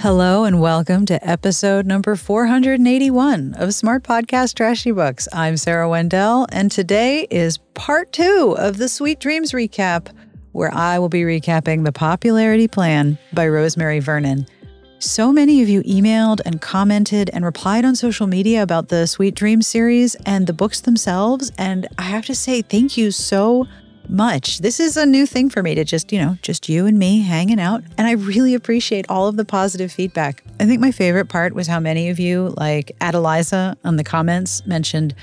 Hello and welcome to episode number 481 of Smart Podcast Trashy Books. I'm Sarah Wendell, and today is part two of the Sweet Dreams recap, where I will be recapping The Popularity Plan by Rosemary Vernon. So many of you emailed and commented and replied on social media about the Sweet Dreams series and the books themselves, and I have to say thank you so much. This is a new thing for me to just, you know, just you and me hanging out. And I really appreciate all of the positive feedback. I think my favorite part was how many of you, like Adeliza on the comments, mentioned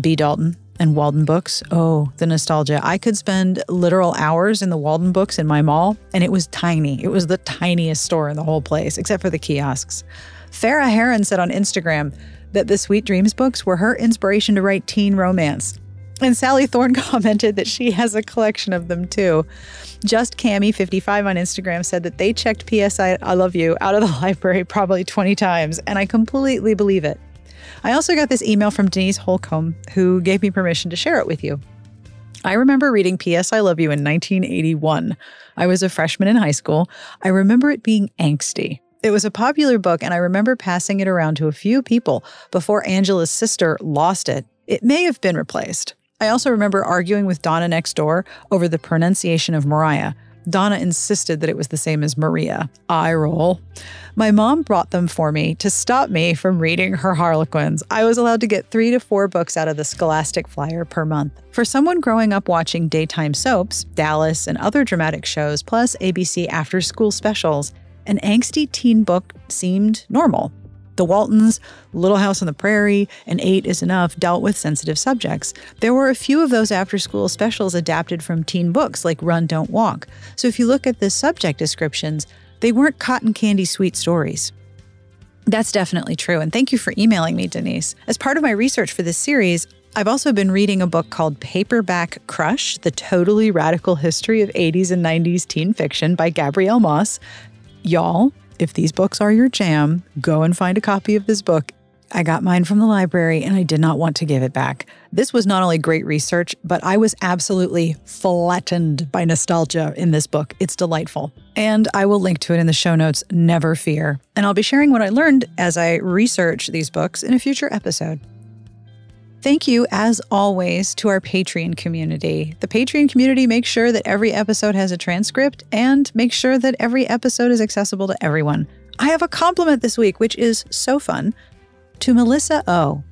B. Dalton and Walden Books. Oh, the nostalgia. I could spend literal hours in the Walden Books in my mall, and it was tiny. It was the tiniest store in the whole place, except for the kiosks. Farah Heron said on Instagram that the Sweet Dreams books were her inspiration to write teen romance. And Sally Thorne commented that she has a collection of them too. Just Cami55 on Instagram said that they checked PSI I Love You out of the library probably 20 times, and I completely believe it. I also got this email from Denise Holcomb, who gave me permission to share it with you. I remember reading P.S. I Love You in 1981. I was a freshman in high school. I remember it being angsty. It was a popular book, and I remember passing it around to a few people before Angela's sister lost it. It may have been replaced. I also remember arguing with Donna next door over the pronunciation of Mariah. Donna insisted that it was the same as Maria. I roll. My mom brought them for me to stop me from reading her Harlequins. I was allowed to get three to four books out of the Scholastic Flyer per month. For someone growing up watching daytime soaps, Dallas, and other dramatic shows, plus ABC after school specials, an angsty teen book seemed normal. The Waltons, Little House on the Prairie, and Eight is Enough dealt with sensitive subjects. There were a few of those after school specials adapted from teen books like Run, Don't Walk. So if you look at the subject descriptions, they weren't cotton candy sweet stories. That's definitely true. And thank you for emailing me, Denise. As part of my research for this series, I've also been reading a book called Paperback Crush The Totally Radical History of 80s and 90s Teen Fiction by Gabrielle Moss. Y'all, if these books are your jam, go and find a copy of this book. I got mine from the library and I did not want to give it back. This was not only great research, but I was absolutely flattened by nostalgia in this book. It's delightful. And I will link to it in the show notes, never fear. And I'll be sharing what I learned as I research these books in a future episode. Thank you, as always, to our Patreon community. The Patreon community makes sure that every episode has a transcript and makes sure that every episode is accessible to everyone. I have a compliment this week, which is so fun. To Melissa O.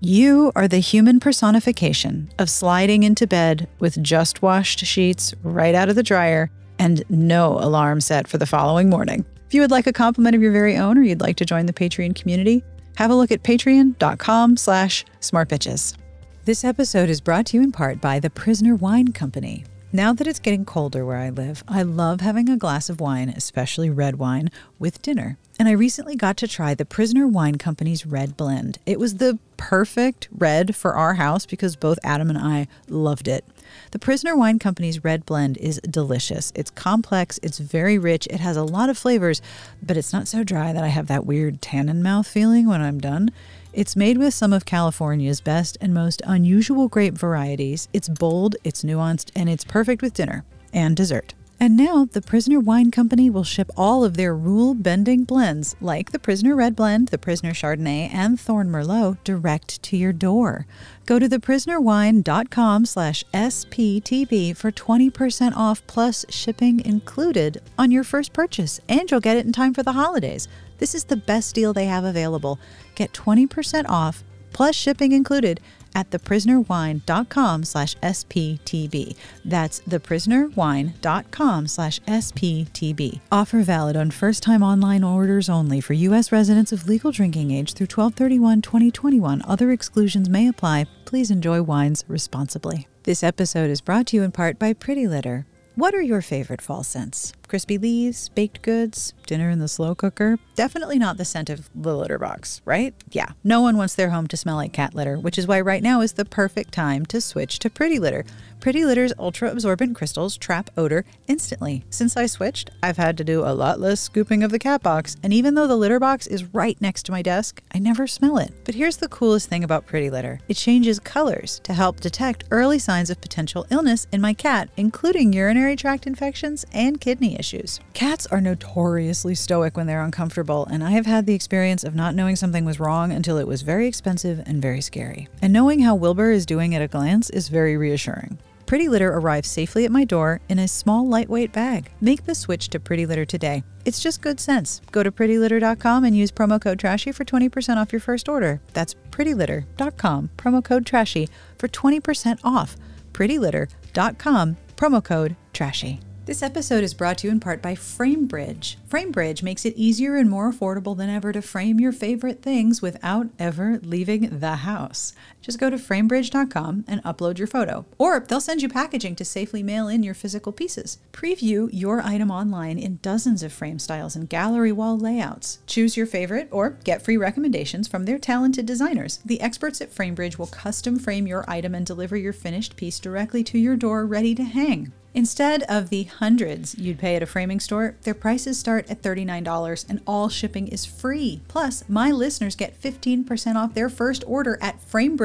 You are the human personification of sliding into bed with just washed sheets right out of the dryer and no alarm set for the following morning. If you would like a compliment of your very own or you'd like to join the Patreon community, have a look at patreon.com slash smartbitches. This episode is brought to you in part by the Prisoner Wine Company. Now that it's getting colder where I live, I love having a glass of wine, especially red wine, with dinner. And I recently got to try the Prisoner Wine Company's red blend. It was the perfect red for our house because both Adam and I loved it. The Prisoner Wine Company's red blend is delicious. It's complex, it's very rich, it has a lot of flavors, but it's not so dry that I have that weird tannin mouth feeling when I'm done. It's made with some of California's best and most unusual grape varieties. It's bold, it's nuanced, and it's perfect with dinner and dessert. And now, the Prisoner Wine Company will ship all of their rule bending blends, like the Prisoner Red Blend, the Prisoner Chardonnay, and Thorn Merlot, direct to your door. Go to theprisonerwine.com slash SPTB for 20% off plus shipping included on your first purchase, and you'll get it in time for the holidays. This is the best deal they have available. Get 20% off plus shipping included at theprisonerwine.com slash SPTB. That's theprisonerwine.com slash SPTB. Offer valid on first-time online orders only for U.S. residents of legal drinking age through 1231-2021. Other exclusions may apply. Please enjoy wines responsibly. This episode is brought to you in part by Pretty Litter. What are your favorite fall scents? Crispy leaves, baked goods, dinner in the slow cooker? Definitely not the scent of the litter box, right? Yeah, no one wants their home to smell like cat litter, which is why right now is the perfect time to switch to Pretty Litter. Pretty Litter's ultra absorbent crystals trap odor instantly. Since I switched, I've had to do a lot less scooping of the cat box, and even though the litter box is right next to my desk, I never smell it. But here's the coolest thing about Pretty Litter it changes colors to help detect early signs of potential illness in my cat, including urinary tract infections and kidney issues. Cats are notoriously stoic when they're uncomfortable, and I have had the experience of not knowing something was wrong until it was very expensive and very scary. And knowing how Wilbur is doing at a glance is very reassuring. Pretty Litter arrives safely at my door in a small, lightweight bag. Make the switch to Pretty Litter today. It's just good sense. Go to prettylitter.com and use promo code TRASHY for 20% off your first order. That's prettylitter.com, promo code TRASHY for 20% off. prettylitter.com, promo code TRASHY. This episode is brought to you in part by FrameBridge. FrameBridge makes it easier and more affordable than ever to frame your favorite things without ever leaving the house. Just go to framebridge.com and upload your photo, or they'll send you packaging to safely mail in your physical pieces. Preview your item online in dozens of frame styles and gallery wall layouts. Choose your favorite or get free recommendations from their talented designers. The experts at FrameBridge will custom frame your item and deliver your finished piece directly to your door ready to hang. Instead of the hundreds you'd pay at a framing store, their prices start at $39 and all shipping is free. Plus, my listeners get 15% off their first order at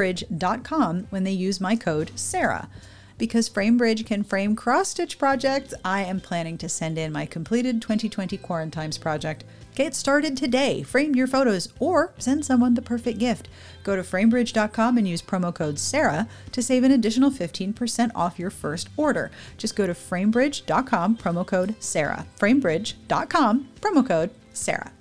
framebridge.com when they use my code SARAH. Because FrameBridge can frame cross stitch projects, I am planning to send in my completed 2020 Quarantines project. Get started today. Frame your photos or send someone the perfect gift. Go to framebridge.com and use promo code SARAH to save an additional 15% off your first order. Just go to framebridge.com, promo code SARAH. Framebridge.com, promo code SARAH.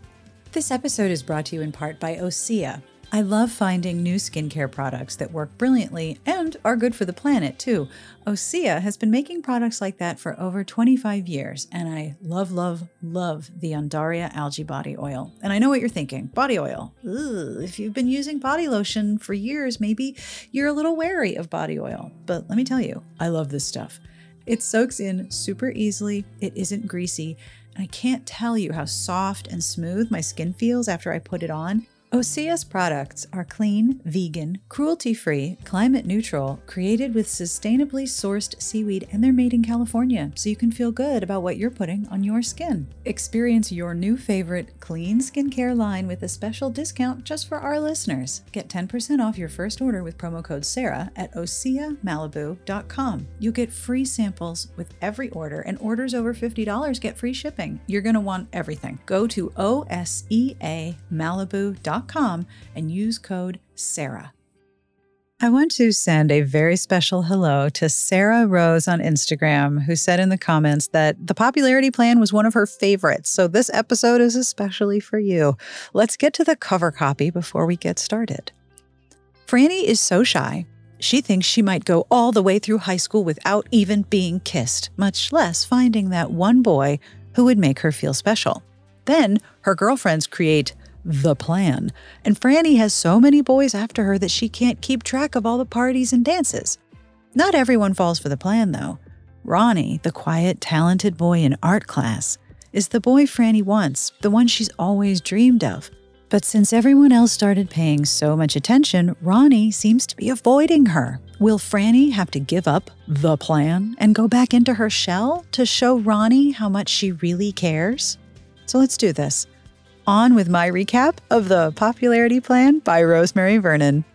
This episode is brought to you in part by Osea. I love finding new skincare products that work brilliantly and are good for the planet too. Osea has been making products like that for over 25 years, and I love, love, love the Undaria algae body oil. And I know what you're thinking body oil. If you've been using body lotion for years, maybe you're a little wary of body oil. But let me tell you, I love this stuff. It soaks in super easily, it isn't greasy, and I can't tell you how soft and smooth my skin feels after I put it on. Osea's products are clean, vegan, cruelty free, climate neutral, created with sustainably sourced seaweed, and they're made in California, so you can feel good about what you're putting on your skin. Experience your new favorite clean skincare line with a special discount just for our listeners. Get 10% off your first order with promo code SARAH at OseaMalibu.com. You'll get free samples with every order, and orders over $50 get free shipping. You're going to want everything. Go to OSEAMalibu.com and use code SARAH. I want to send a very special hello to Sarah Rose on Instagram, who said in the comments that the popularity plan was one of her favorites. So this episode is especially for you. Let's get to the cover copy before we get started. Franny is so shy. She thinks she might go all the way through high school without even being kissed, much less finding that one boy who would make her feel special. Then her girlfriends create the plan, and Franny has so many boys after her that she can't keep track of all the parties and dances. Not everyone falls for the plan, though. Ronnie, the quiet, talented boy in art class, is the boy Franny wants, the one she's always dreamed of. But since everyone else started paying so much attention, Ronnie seems to be avoiding her. Will Franny have to give up the plan and go back into her shell to show Ronnie how much she really cares? So let's do this. On with my recap of the popularity plan by Rosemary Vernon.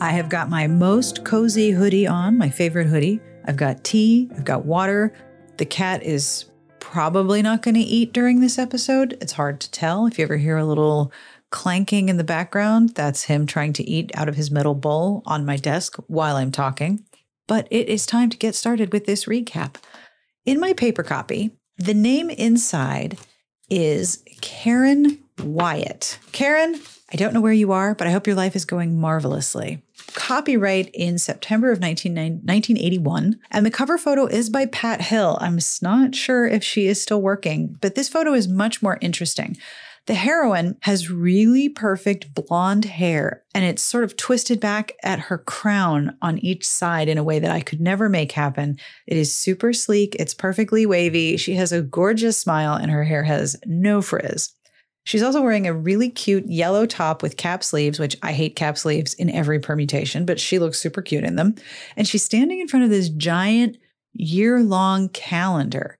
I have got my most cozy hoodie on, my favorite hoodie. I've got tea, I've got water. The cat is probably not going to eat during this episode. It's hard to tell. If you ever hear a little clanking in the background, that's him trying to eat out of his metal bowl on my desk while I'm talking. But it is time to get started with this recap. In my paper copy, the name inside is Karen Wyatt. Karen, I don't know where you are, but I hope your life is going marvelously. Copyright in September of 19, 1981, and the cover photo is by Pat Hill. I'm not sure if she is still working, but this photo is much more interesting. The heroine has really perfect blonde hair and it's sort of twisted back at her crown on each side in a way that I could never make happen. It is super sleek, it's perfectly wavy. She has a gorgeous smile and her hair has no frizz. She's also wearing a really cute yellow top with cap sleeves, which I hate cap sleeves in every permutation, but she looks super cute in them. And she's standing in front of this giant year long calendar.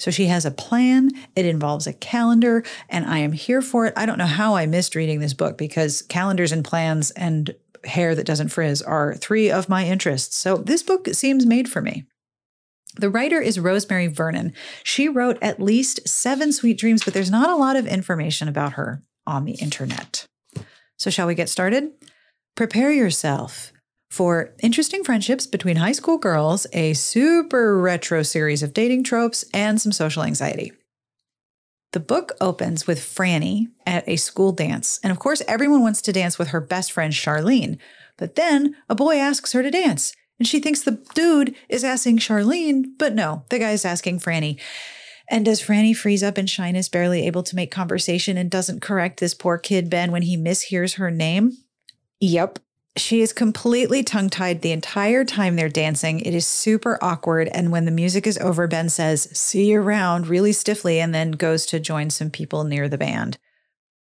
So she has a plan, it involves a calendar, and I am here for it. I don't know how I missed reading this book because calendars and plans and hair that doesn't frizz are three of my interests. So this book seems made for me. The writer is Rosemary Vernon. She wrote at least seven sweet dreams, but there's not a lot of information about her on the internet. So, shall we get started? Prepare yourself for interesting friendships between high school girls, a super retro series of dating tropes, and some social anxiety. The book opens with Franny at a school dance. And of course, everyone wants to dance with her best friend, Charlene. But then a boy asks her to dance. And she thinks the dude is asking Charlene, but no, the guy's asking Franny. And does Franny freeze up in shyness, barely able to make conversation and doesn't correct this poor kid Ben when he mishears her name? Yep. She is completely tongue tied the entire time they're dancing. It is super awkward. And when the music is over, Ben says, See you around really stiffly, and then goes to join some people near the band.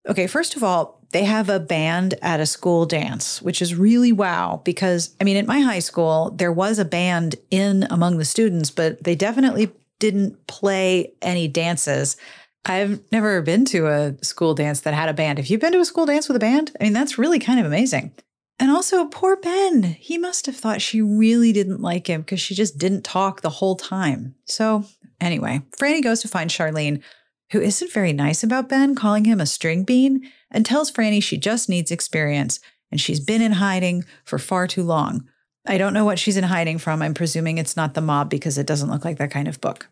Okay, first of all, they have a band at a school dance, which is really wow because I mean, at my high school, there was a band in among the students, but they definitely didn't play any dances. I've never been to a school dance that had a band. Have you been to a school dance with a band? I mean, that's really kind of amazing. And also, poor Ben. He must have thought she really didn't like him because she just didn't talk the whole time. So, anyway, Franny goes to find Charlene, who isn't very nice about Ben, calling him a string bean, and tells Franny she just needs experience and she's been in hiding for far too long. I don't know what she's in hiding from. I'm presuming it's not the mob because it doesn't look like that kind of book.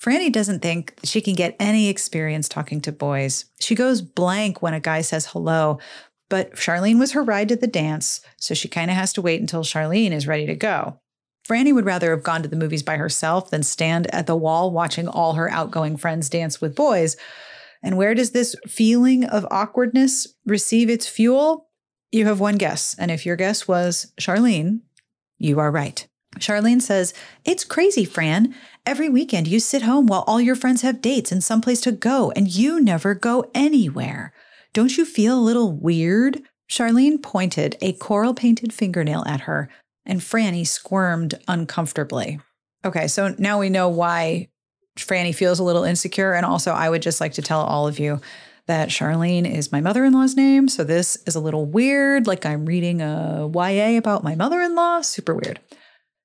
Franny doesn't think she can get any experience talking to boys. She goes blank when a guy says hello, but Charlene was her ride to the dance, so she kind of has to wait until Charlene is ready to go. Franny would rather have gone to the movies by herself than stand at the wall watching all her outgoing friends dance with boys. And where does this feeling of awkwardness receive its fuel? You have one guess. And if your guess was Charlene, you are right. Charlene says, It's crazy, Fran. Every weekend you sit home while all your friends have dates and someplace to go, and you never go anywhere. Don't you feel a little weird? Charlene pointed a coral painted fingernail at her, and Franny squirmed uncomfortably. Okay, so now we know why Franny feels a little insecure. And also, I would just like to tell all of you that Charlene is my mother in law's name. So this is a little weird, like I'm reading a YA about my mother in law. Super weird.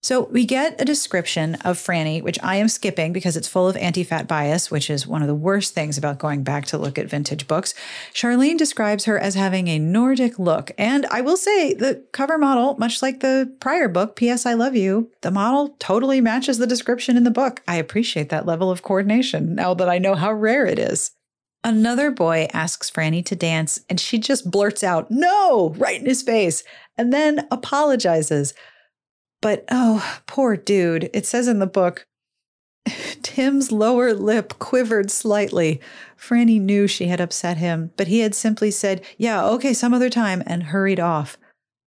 So we get a description of Franny, which I am skipping because it's full of anti fat bias, which is one of the worst things about going back to look at vintage books. Charlene describes her as having a Nordic look. And I will say the cover model, much like the prior book, P.S. I Love You, the model totally matches the description in the book. I appreciate that level of coordination now that I know how rare it is. Another boy asks Franny to dance, and she just blurts out, no, right in his face, and then apologizes. But oh, poor dude. It says in the book, Tim's lower lip quivered slightly. Franny knew she had upset him, but he had simply said, Yeah, okay, some other time, and hurried off.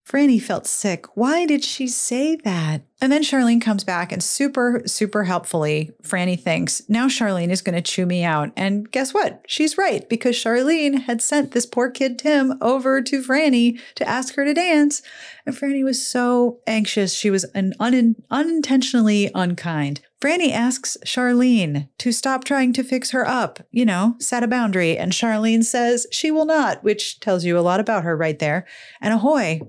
Franny felt sick. Why did she say that? And then Charlene comes back and super, super helpfully, Franny thinks, now Charlene is going to chew me out. And guess what? She's right because Charlene had sent this poor kid Tim over to Franny to ask her to dance. And Franny was so anxious. She was an un- unintentionally unkind. Franny asks Charlene to stop trying to fix her up, you know, set a boundary. And Charlene says she will not, which tells you a lot about her right there. And ahoy,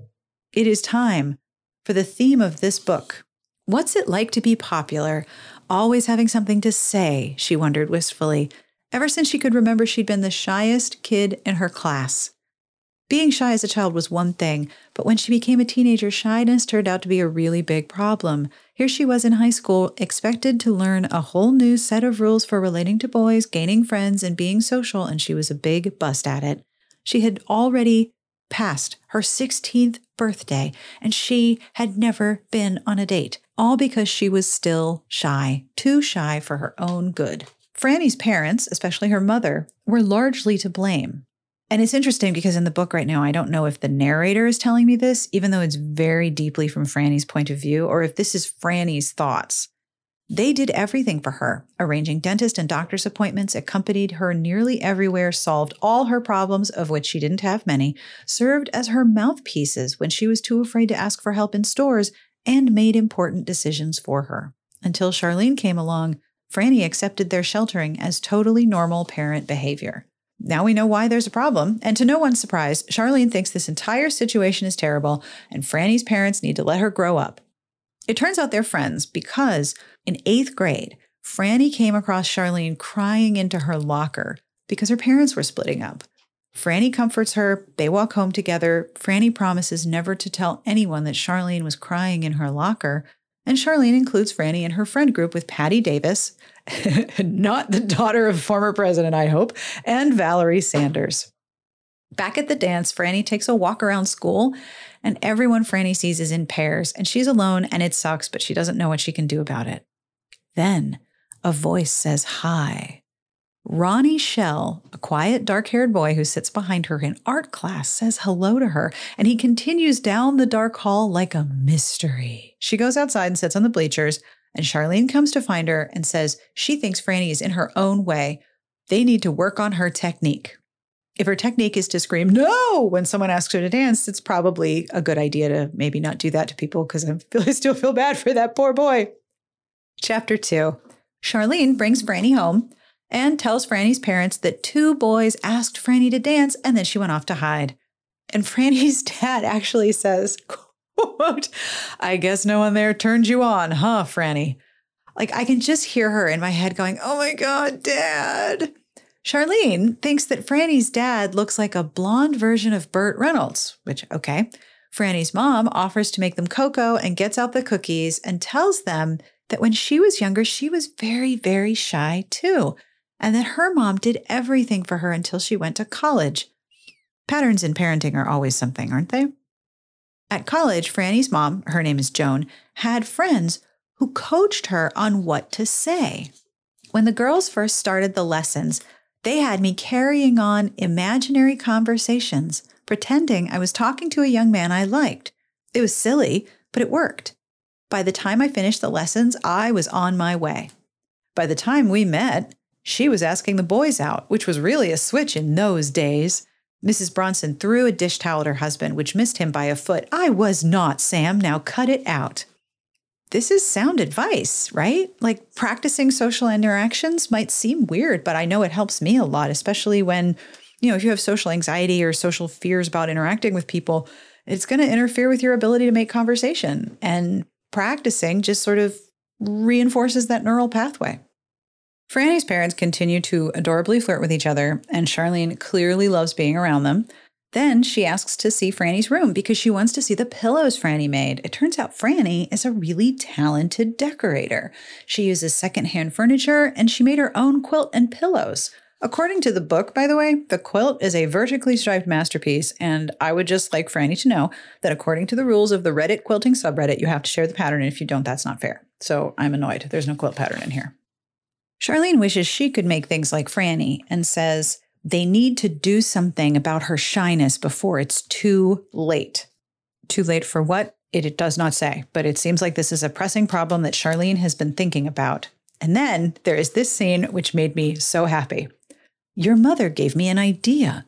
it is time for the theme of this book. What's it like to be popular? Always having something to say, she wondered wistfully. Ever since she could remember, she'd been the shyest kid in her class. Being shy as a child was one thing, but when she became a teenager, shyness turned out to be a really big problem. Here she was in high school, expected to learn a whole new set of rules for relating to boys, gaining friends, and being social, and she was a big bust at it. She had already passed her 16th birthday, and she had never been on a date, all because she was still shy, too shy for her own good. Franny's parents, especially her mother, were largely to blame. And it's interesting because in the book right now, I don't know if the narrator is telling me this, even though it's very deeply from Franny's point of view, or if this is Franny's thoughts. They did everything for her, arranging dentist and doctor's appointments, accompanied her nearly everywhere, solved all her problems, of which she didn't have many, served as her mouthpieces when she was too afraid to ask for help in stores, and made important decisions for her. Until Charlene came along, Franny accepted their sheltering as totally normal parent behavior. Now we know why there's a problem, and to no one's surprise, Charlene thinks this entire situation is terrible, and Franny's parents need to let her grow up. It turns out they're friends because in eighth grade, Franny came across Charlene crying into her locker because her parents were splitting up. Franny comforts her, they walk home together. Franny promises never to tell anyone that Charlene was crying in her locker, and Charlene includes Franny in her friend group with Patty Davis, not the daughter of former president, I hope, and Valerie Sanders. Back at the dance, Franny takes a walk around school, and everyone Franny sees is in pairs, and she's alone, and it sucks, but she doesn't know what she can do about it. Then a voice says hi. Ronnie Shell, a quiet, dark haired boy who sits behind her in art class, says hello to her, and he continues down the dark hall like a mystery. She goes outside and sits on the bleachers, and Charlene comes to find her and says she thinks Franny is in her own way. They need to work on her technique. If her technique is to scream no when someone asks her to dance, it's probably a good idea to maybe not do that to people because I, I still feel bad for that poor boy. Chapter two Charlene brings Franny home and tells Franny's parents that two boys asked Franny to dance and then she went off to hide. And Franny's dad actually says, quote, I guess no one there turned you on, huh, Franny? Like I can just hear her in my head going, Oh my God, dad. Charlene thinks that Franny's dad looks like a blonde version of Burt Reynolds, which, okay. Franny's mom offers to make them cocoa and gets out the cookies and tells them that when she was younger, she was very, very shy too and that her mom did everything for her until she went to college. Patterns in parenting are always something, aren't they? At college, Franny's mom, her name is Joan, had friends who coached her on what to say. When the girls first started the lessons, they had me carrying on imaginary conversations, pretending I was talking to a young man I liked. It was silly, but it worked. By the time I finished the lessons, I was on my way. By the time we met, she was asking the boys out, which was really a switch in those days. Mrs. Bronson threw a dish towel at her husband, which missed him by a foot. I was not, Sam. Now cut it out. This is sound advice, right? Like practicing social interactions might seem weird, but I know it helps me a lot, especially when, you know, if you have social anxiety or social fears about interacting with people, it's going to interfere with your ability to make conversation. And practicing just sort of reinforces that neural pathway. Franny's parents continue to adorably flirt with each other, and Charlene clearly loves being around them. Then she asks to see Franny's room because she wants to see the pillows Franny made. It turns out Franny is a really talented decorator. She uses secondhand furniture and she made her own quilt and pillows. According to the book, by the way, the quilt is a vertically striped masterpiece, and I would just like Franny to know that according to the rules of the Reddit quilting subreddit, you have to share the pattern, and if you don't, that's not fair. So I'm annoyed. There's no quilt pattern in here. Charlene wishes she could make things like Franny and says they need to do something about her shyness before it's too late. Too late for what? It, it does not say, but it seems like this is a pressing problem that Charlene has been thinking about. And then there is this scene which made me so happy. Your mother gave me an idea.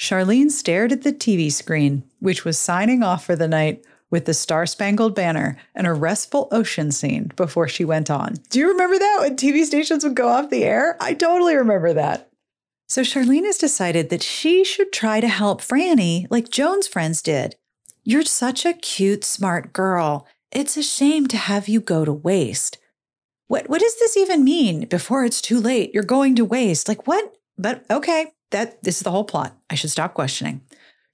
Charlene stared at the TV screen, which was signing off for the night with the Star Spangled Banner and a restful ocean scene before she went on. Do you remember that when TV stations would go off the air? I totally remember that. So Charlene has decided that she should try to help Franny like Joan's friends did. You're such a cute, smart girl. It's a shame to have you go to waste. What what does this even mean? Before it's too late, you're going to waste. Like what? But okay, that this is the whole plot. I should stop questioning.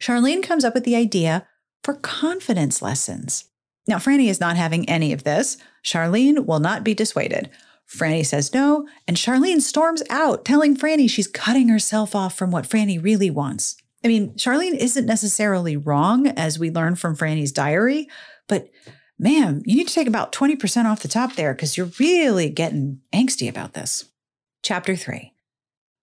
Charlene comes up with the idea for confidence lessons. Now, Franny is not having any of this. Charlene will not be dissuaded. Franny says no, and Charlene storms out, telling Franny she's cutting herself off from what Franny really wants. I mean, Charlene isn't necessarily wrong, as we learn from Franny's diary, but ma'am, you need to take about 20% off the top there because you're really getting angsty about this. Chapter 3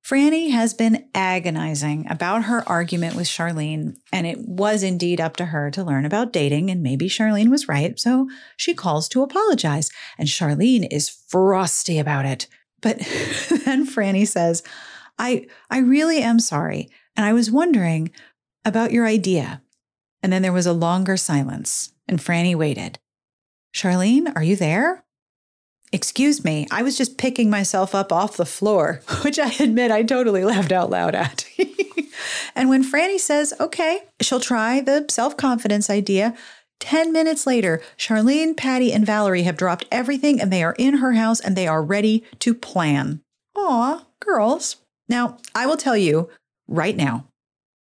Franny has been agonizing about her argument with Charlene, and it was indeed up to her to learn about dating, and maybe Charlene was right, so she calls to apologize, and Charlene is frosty about it. But then Franny says, I, I really am sorry, and I was wondering about your idea. And then there was a longer silence, and Franny waited. Charlene, are you there? Excuse me, I was just picking myself up off the floor, which I admit I totally laughed out loud at. and when Franny says, okay, she'll try the self confidence idea, 10 minutes later, Charlene, Patty, and Valerie have dropped everything and they are in her house and they are ready to plan. Aw, girls. Now, I will tell you right now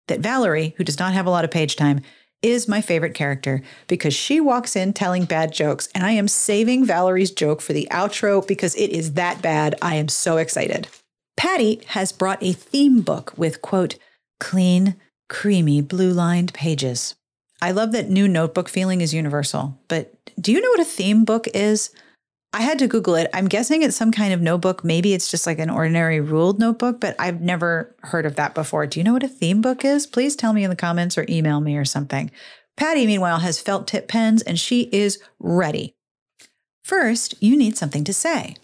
that Valerie, who does not have a lot of page time, is my favorite character because she walks in telling bad jokes, and I am saving Valerie's joke for the outro because it is that bad. I am so excited. Patty has brought a theme book with, quote, clean, creamy, blue lined pages. I love that new notebook feeling is universal, but do you know what a theme book is? I had to Google it. I'm guessing it's some kind of notebook. Maybe it's just like an ordinary ruled notebook, but I've never heard of that before. Do you know what a theme book is? Please tell me in the comments or email me or something. Patty, meanwhile, has felt tip pens and she is ready. First, you need something to say.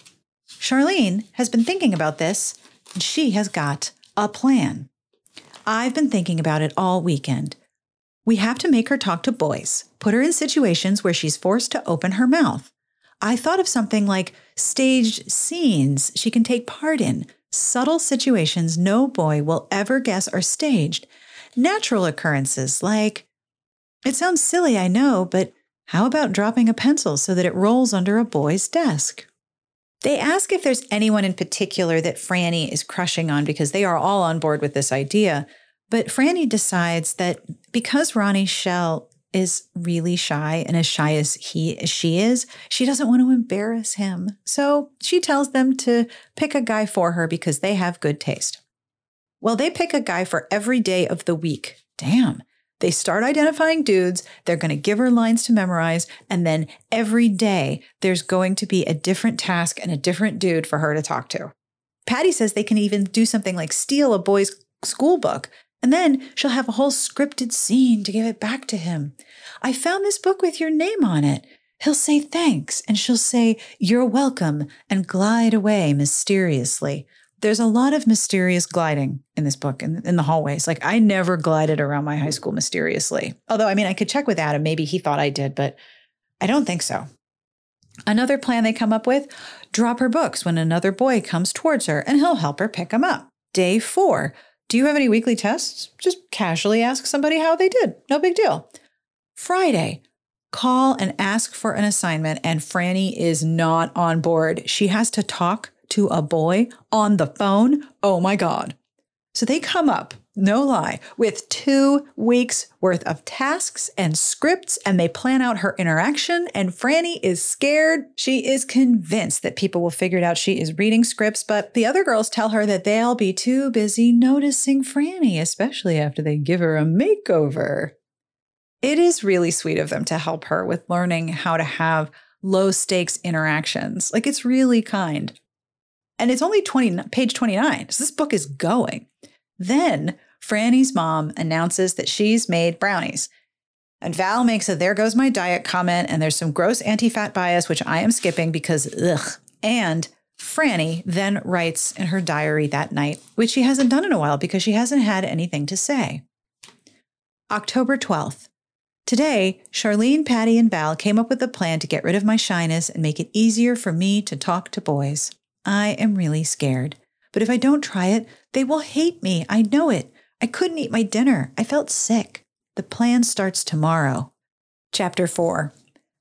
Charlene has been thinking about this and she has got a plan. I've been thinking about it all weekend. We have to make her talk to boys, put her in situations where she's forced to open her mouth. I thought of something like staged scenes she can take part in, subtle situations no boy will ever guess are staged, natural occurrences like, it sounds silly, I know, but how about dropping a pencil so that it rolls under a boy's desk? They ask if there's anyone in particular that Franny is crushing on because they are all on board with this idea. But Franny decides that because Ronnie Shell is really shy and as shy as he as she is, she doesn't want to embarrass him. So she tells them to pick a guy for her because they have good taste. Well, they pick a guy for every day of the week. Damn. They start identifying dudes, they're going to give her lines to memorize, and then every day there's going to be a different task and a different dude for her to talk to. Patty says they can even do something like steal a boy's school book and then she'll have a whole scripted scene to give it back to him. I found this book with your name on it. He'll say thanks, and she'll say, You're welcome, and glide away mysteriously. There's a lot of mysterious gliding in this book in, in the hallways. Like, I never glided around my high school mysteriously. Although, I mean, I could check with Adam. Maybe he thought I did, but I don't think so. Another plan they come up with drop her books when another boy comes towards her, and he'll help her pick them up. Day four, do you have any weekly tests? Just casually ask somebody how they did. No big deal. Friday, call and ask for an assignment, and Franny is not on board. She has to talk to a boy on the phone. Oh my God. So they come up no lie, with two weeks worth of tasks and scripts, and they plan out her interaction. And Franny is scared. She is convinced that people will figure it out. She is reading scripts, but the other girls tell her that they'll be too busy noticing Franny, especially after they give her a makeover. It is really sweet of them to help her with learning how to have low stakes interactions. Like it's really kind. And it's only 20, page 29. So this book is going. Then Franny's mom announces that she's made brownies. And Val makes a there goes my diet comment, and there's some gross anti fat bias, which I am skipping because ugh. And Franny then writes in her diary that night, which she hasn't done in a while because she hasn't had anything to say. October 12th. Today, Charlene, Patty, and Val came up with a plan to get rid of my shyness and make it easier for me to talk to boys. I am really scared. But if I don't try it, they will hate me. I know it. I couldn't eat my dinner. I felt sick. The plan starts tomorrow. Chapter 4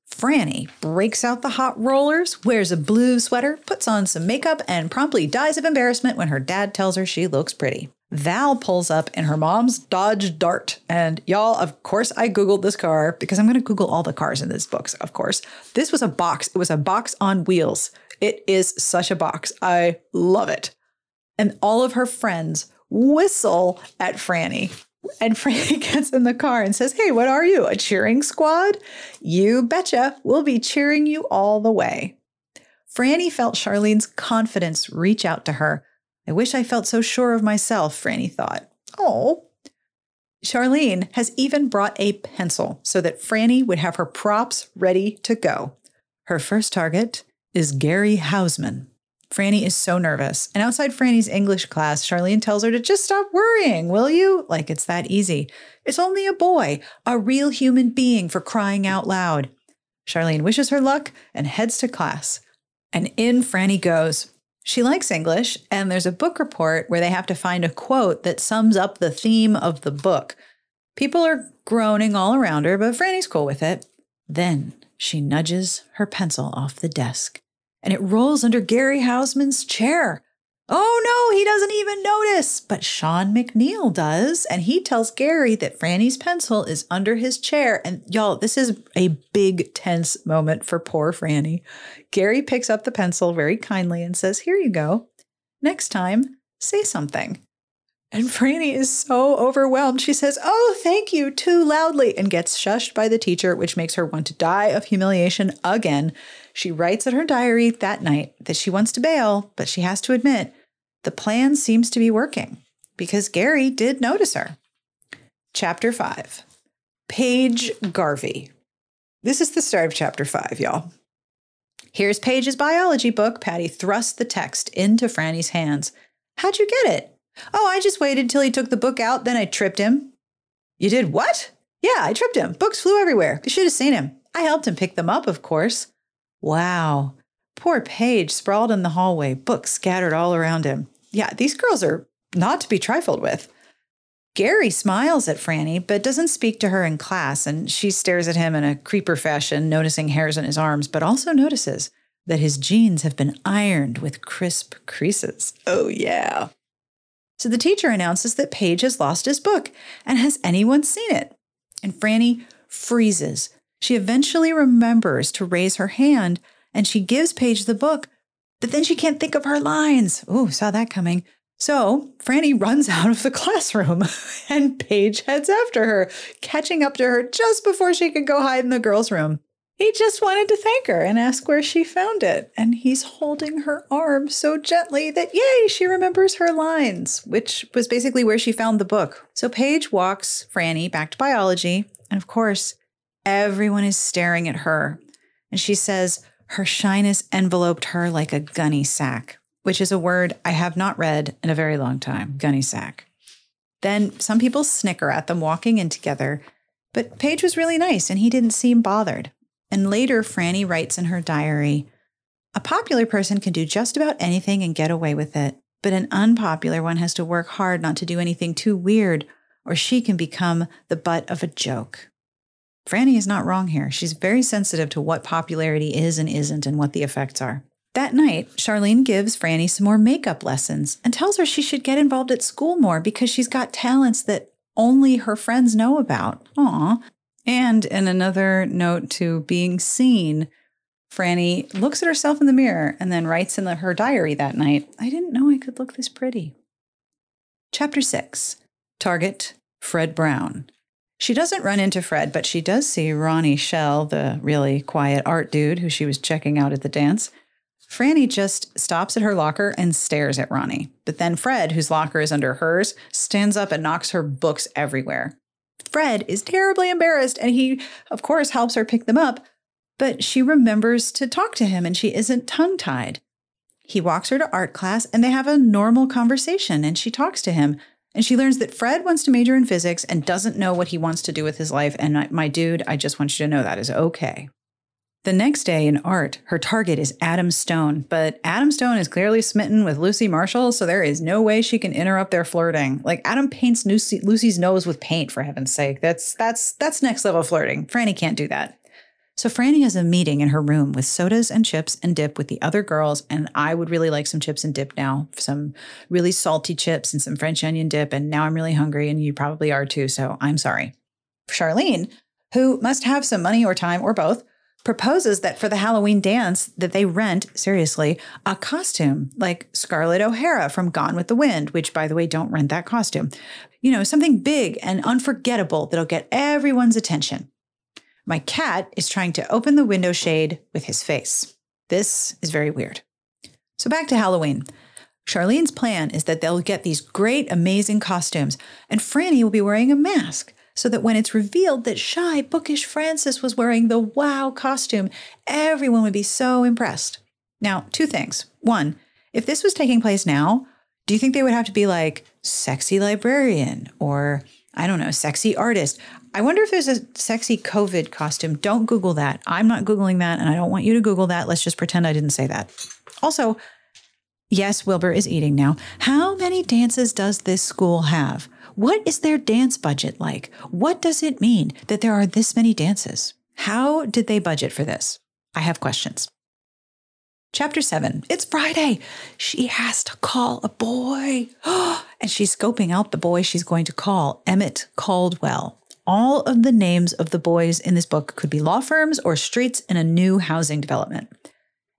Franny breaks out the hot rollers, wears a blue sweater, puts on some makeup, and promptly dies of embarrassment when her dad tells her she looks pretty. Val pulls up in her mom's Dodge Dart. And y'all, of course, I Googled this car because I'm going to Google all the cars in this book, of course. This was a box. It was a box on wheels. It is such a box. I love it. And all of her friends whistle at Franny. And Franny gets in the car and says, Hey, what are you? A cheering squad? You betcha. We'll be cheering you all the way. Franny felt Charlene's confidence reach out to her. I wish I felt so sure of myself, Franny thought. Oh. Charlene has even brought a pencil so that Franny would have her props ready to go. Her first target is Gary Hausman. Franny is so nervous. And outside Franny's English class, Charlene tells her to just stop worrying, will you? Like it's that easy. It's only a boy, a real human being for crying out loud. Charlene wishes her luck and heads to class. And in Franny goes. She likes English, and there's a book report where they have to find a quote that sums up the theme of the book. People are groaning all around her, but Franny's cool with it. Then she nudges her pencil off the desk, and it rolls under Gary Hausman's chair. Oh no, he doesn't even notice. But Sean McNeil does. And he tells Gary that Franny's pencil is under his chair. And y'all, this is a big tense moment for poor Franny. Gary picks up the pencil very kindly and says, Here you go. Next time, say something. And Franny is so overwhelmed. She says, Oh, thank you, too loudly, and gets shushed by the teacher, which makes her want to die of humiliation again. She writes in her diary that night that she wants to bail, but she has to admit the plan seems to be working because Gary did notice her. Chapter 5 Paige Garvey. This is the start of chapter 5, y'all. Here's Paige's biology book. Patty thrust the text into Franny's hands. How'd you get it? Oh, I just waited till he took the book out, then I tripped him. You did what? Yeah, I tripped him. Books flew everywhere. You should have seen him. I helped him pick them up, of course. Wow. Poor Paige sprawled in the hallway, books scattered all around him. Yeah, these girls are not to be trifled with. Gary smiles at Franny, but doesn't speak to her in class, and she stares at him in a creeper fashion, noticing hairs on his arms, but also notices that his jeans have been ironed with crisp creases. Oh, yeah. So the teacher announces that Paige has lost his book, and has anyone seen it? And Franny freezes. She eventually remembers to raise her hand, and she gives Paige the book, but then she can't think of her lines. Oh, saw that coming. So Franny runs out of the classroom and Paige heads after her, catching up to her just before she could go hide in the girls' room. He just wanted to thank her and ask where she found it. And he's holding her arm so gently that, yay, she remembers her lines, which was basically where she found the book. So Paige walks Franny back to biology. And of course, everyone is staring at her. And she says, her shyness enveloped her like a gunny sack, which is a word I have not read in a very long time gunny sack. Then some people snicker at them walking in together, but Paige was really nice and he didn't seem bothered. And later, Franny writes in her diary A popular person can do just about anything and get away with it, but an unpopular one has to work hard not to do anything too weird, or she can become the butt of a joke. Franny is not wrong here. She's very sensitive to what popularity is and isn't and what the effects are. That night, Charlene gives Franny some more makeup lessons and tells her she should get involved at school more because she's got talents that only her friends know about. Aw. And in another note to being seen, Franny looks at herself in the mirror and then writes in the, her diary that night I didn't know I could look this pretty. Chapter 6 Target Fred Brown. She doesn't run into Fred, but she does see Ronnie Shell, the really quiet art dude who she was checking out at the dance. Franny just stops at her locker and stares at Ronnie. But then Fred, whose locker is under hers, stands up and knocks her books everywhere. Fred is terribly embarrassed and he, of course, helps her pick them up, but she remembers to talk to him and she isn't tongue tied. He walks her to art class and they have a normal conversation and she talks to him, and she learns that Fred wants to major in physics and doesn't know what he wants to do with his life. And my dude, I just want you to know that is okay. The next day in art, her target is Adam Stone, but Adam Stone is clearly smitten with Lucy Marshall, so there is no way she can interrupt their flirting. Like Adam paints Lucy, Lucy's nose with paint, for heaven's sake. That's that's that's next level flirting. Franny can't do that. So Franny has a meeting in her room with sodas and chips and dip with the other girls, and I would really like some chips and dip now. Some really salty chips and some French onion dip, and now I'm really hungry, and you probably are too, so I'm sorry. Charlene, who must have some money or time or both, proposes that for the Halloween dance that they rent, seriously, a costume like Scarlett O'Hara from Gone with the Wind, which by the way, don't rent that costume. You know, something big and unforgettable that'll get everyone's attention. My cat is trying to open the window shade with his face. This is very weird. So back to Halloween. Charlene's plan is that they'll get these great, amazing costumes, and Franny will be wearing a mask so that when it's revealed that shy, bookish Frances was wearing the wow costume, everyone would be so impressed. Now, two things. One, if this was taking place now, do you think they would have to be like sexy librarian or, I don't know, sexy artist? I wonder if there's a sexy COVID costume. Don't Google that. I'm not Googling that, and I don't want you to Google that. Let's just pretend I didn't say that. Also, yes, Wilbur is eating now. How many dances does this school have? What is their dance budget like? What does it mean that there are this many dances? How did they budget for this? I have questions. Chapter 7. It's Friday. She has to call a boy. and she's scoping out the boy she's going to call, Emmett Caldwell. All of the names of the boys in this book could be law firms or streets in a new housing development.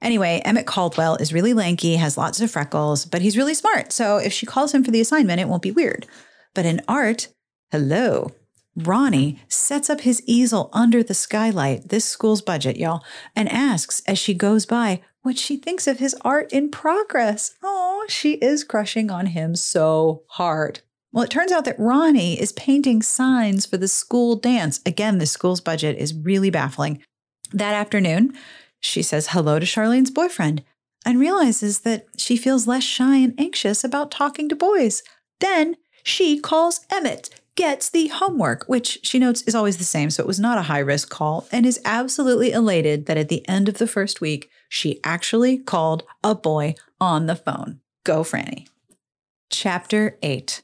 Anyway, Emmett Caldwell is really lanky, has lots of freckles, but he's really smart. So if she calls him for the assignment, it won't be weird. But in art, hello, Ronnie sets up his easel under the skylight, this school's budget, y'all, and asks as she goes by what she thinks of his art in progress. Oh, she is crushing on him so hard. Well, it turns out that Ronnie is painting signs for the school dance. Again, the school's budget is really baffling. That afternoon, she says hello to Charlene's boyfriend and realizes that she feels less shy and anxious about talking to boys. Then she calls Emmett, gets the homework, which she notes is always the same, so it was not a high risk call, and is absolutely elated that at the end of the first week, she actually called a boy on the phone. Go, Franny. Chapter 8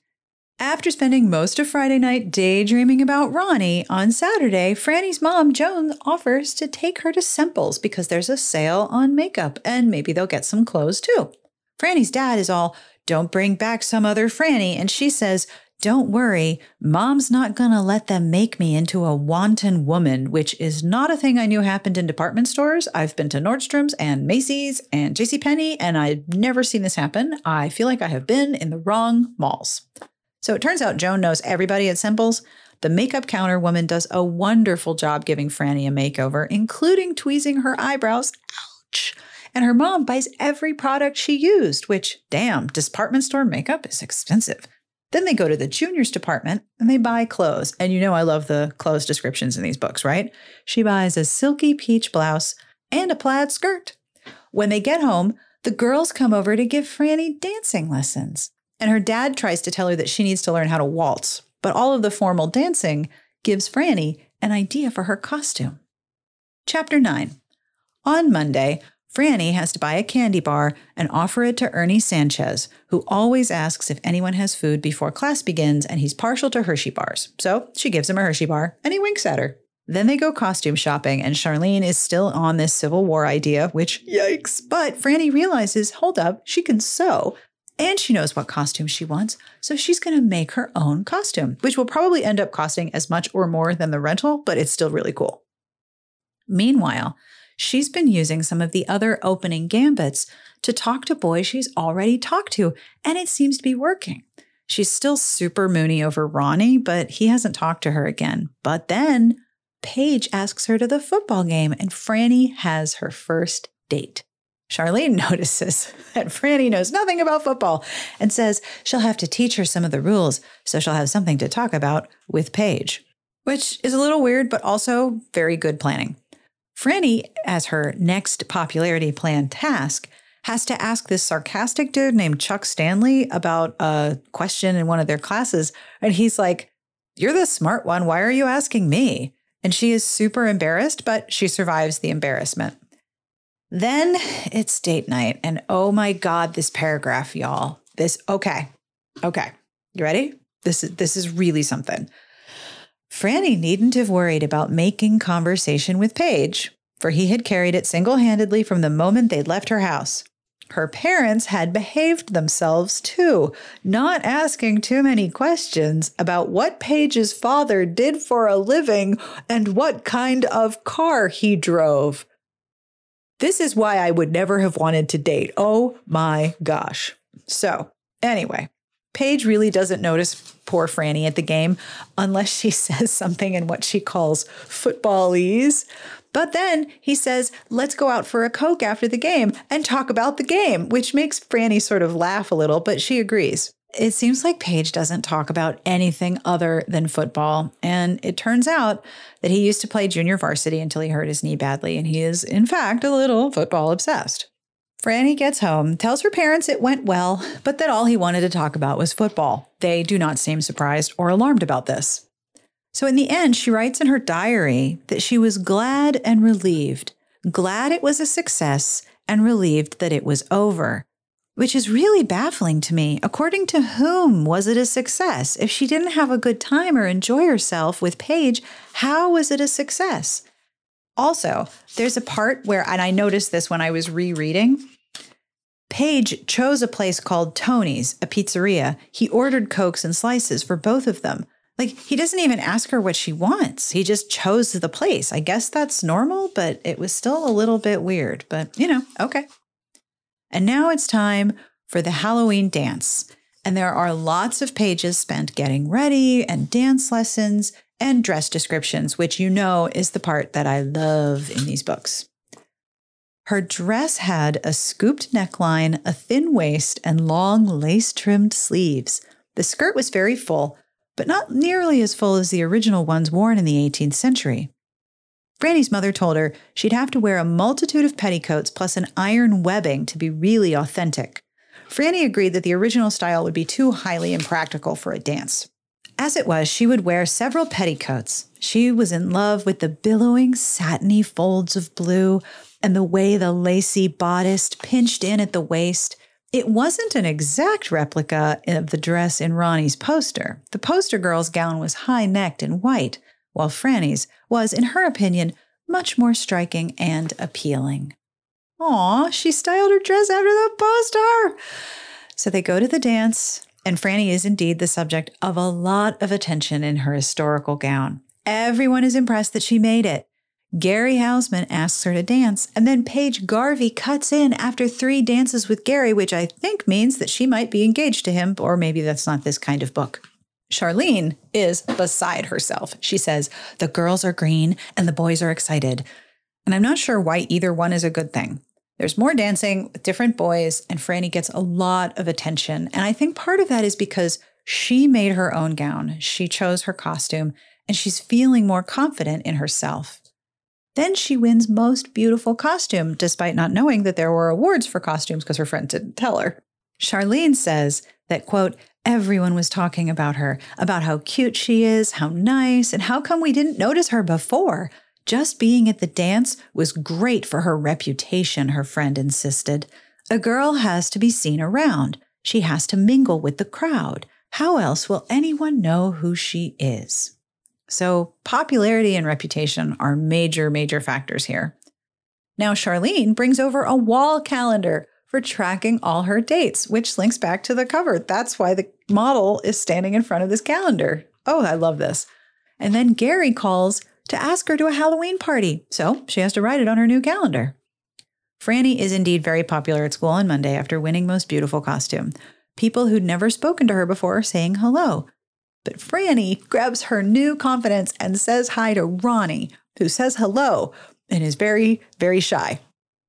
after spending most of Friday night daydreaming about Ronnie, on Saturday, Franny's mom, Joan, offers to take her to Semple's because there's a sale on makeup and maybe they'll get some clothes too. Franny's dad is all, don't bring back some other Franny. And she says, don't worry, mom's not gonna let them make me into a wanton woman, which is not a thing I knew happened in department stores. I've been to Nordstrom's and Macy's and JCPenney, and I've never seen this happen. I feel like I have been in the wrong malls. So it turns out Joan knows everybody at Simples. The makeup counter woman does a wonderful job giving Franny a makeover, including tweezing her eyebrows. Ouch! And her mom buys every product she used, which, damn, department store makeup is expensive. Then they go to the juniors department and they buy clothes. And you know, I love the clothes descriptions in these books, right? She buys a silky peach blouse and a plaid skirt. When they get home, the girls come over to give Franny dancing lessons. And her dad tries to tell her that she needs to learn how to waltz. But all of the formal dancing gives Franny an idea for her costume. Chapter 9 On Monday, Franny has to buy a candy bar and offer it to Ernie Sanchez, who always asks if anyone has food before class begins, and he's partial to Hershey bars. So she gives him a Hershey bar, and he winks at her. Then they go costume shopping, and Charlene is still on this Civil War idea, which, yikes. But Franny realizes, hold up, she can sew, and she knows what costume she wants, so she's going to make her own costume, which will probably end up costing as much or more than the rental, but it's still really cool. Meanwhile, she's been using some of the other opening gambits to talk to boys she's already talked to, and it seems to be working. She's still super moony over Ronnie, but he hasn't talked to her again. But then Paige asks her to the football game, and Franny has her first date. Charlene notices that Franny knows nothing about football and says she'll have to teach her some of the rules so she'll have something to talk about with Paige, which is a little weird, but also very good planning. Franny, as her next popularity plan task, has to ask this sarcastic dude named Chuck Stanley about a question in one of their classes. And he's like, You're the smart one. Why are you asking me? And she is super embarrassed, but she survives the embarrassment. Then it's date night. And oh my God, this paragraph, y'all. This, okay. Okay. You ready? This is this is really something. Franny needn't have worried about making conversation with Paige, for he had carried it single handedly from the moment they'd left her house. Her parents had behaved themselves too, not asking too many questions about what Paige's father did for a living and what kind of car he drove. This is why I would never have wanted to date. Oh my gosh. So, anyway, Paige really doesn't notice poor Franny at the game unless she says something in what she calls footballese. But then he says, let's go out for a Coke after the game and talk about the game, which makes Franny sort of laugh a little, but she agrees. It seems like Paige doesn't talk about anything other than football. And it turns out that he used to play junior varsity until he hurt his knee badly. And he is, in fact, a little football obsessed. Franny gets home, tells her parents it went well, but that all he wanted to talk about was football. They do not seem surprised or alarmed about this. So, in the end, she writes in her diary that she was glad and relieved, glad it was a success, and relieved that it was over, which is really baffling to me. According to whom was it a success? If she didn't have a good time or enjoy herself with Paige, how was it a success? Also, there's a part where, and I noticed this when I was rereading. Paige chose a place called Tony's, a pizzeria. He ordered cokes and slices for both of them. Like, he doesn't even ask her what she wants. He just chose the place. I guess that's normal, but it was still a little bit weird. But, you know, okay. And now it's time for the Halloween dance. And there are lots of pages spent getting ready and dance lessons and dress descriptions, which you know is the part that I love in these books. Her dress had a scooped neckline, a thin waist, and long lace trimmed sleeves. The skirt was very full, but not nearly as full as the original ones worn in the 18th century. Franny's mother told her she'd have to wear a multitude of petticoats plus an iron webbing to be really authentic. Franny agreed that the original style would be too highly impractical for a dance. As it was, she would wear several petticoats. She was in love with the billowing, satiny folds of blue and the way the lacy bodice pinched in at the waist. It wasn't an exact replica of the dress in Ronnie's poster. The poster girl's gown was high necked and white, while Franny's was, in her opinion, much more striking and appealing. Aw, she styled her dress after the poster. So they go to the dance, and Franny is indeed the subject of a lot of attention in her historical gown. Everyone is impressed that she made it. Gary Houseman asks her to dance, and then Paige Garvey cuts in after three dances with Gary, which I think means that she might be engaged to him, or maybe that's not this kind of book. Charlene is beside herself. She says, The girls are green and the boys are excited. And I'm not sure why either one is a good thing. There's more dancing with different boys, and Franny gets a lot of attention. And I think part of that is because she made her own gown, she chose her costume, and she's feeling more confident in herself. Then she wins most beautiful costume, despite not knowing that there were awards for costumes because her friend didn't tell her. Charlene says that, quote, everyone was talking about her, about how cute she is, how nice, and how come we didn't notice her before. Just being at the dance was great for her reputation, her friend insisted. A girl has to be seen around. She has to mingle with the crowd. How else will anyone know who she is? So, popularity and reputation are major, major factors here. Now, Charlene brings over a wall calendar for tracking all her dates, which links back to the cover. That's why the model is standing in front of this calendar. Oh, I love this. And then Gary calls to ask her to a Halloween party. So she has to write it on her new calendar. Franny is indeed very popular at school on Monday after winning Most Beautiful Costume. People who'd never spoken to her before are saying hello. But Franny grabs her new confidence and says hi to Ronnie, who says hello and is very, very shy.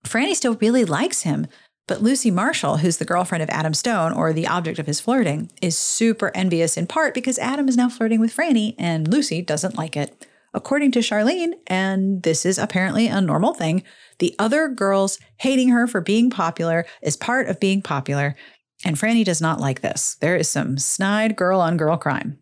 Franny still really likes him, but Lucy Marshall, who's the girlfriend of Adam Stone or the object of his flirting, is super envious in part because Adam is now flirting with Franny and Lucy doesn't like it. According to Charlene, and this is apparently a normal thing, the other girls hating her for being popular is part of being popular. And Franny does not like this. There is some snide girl on girl crime.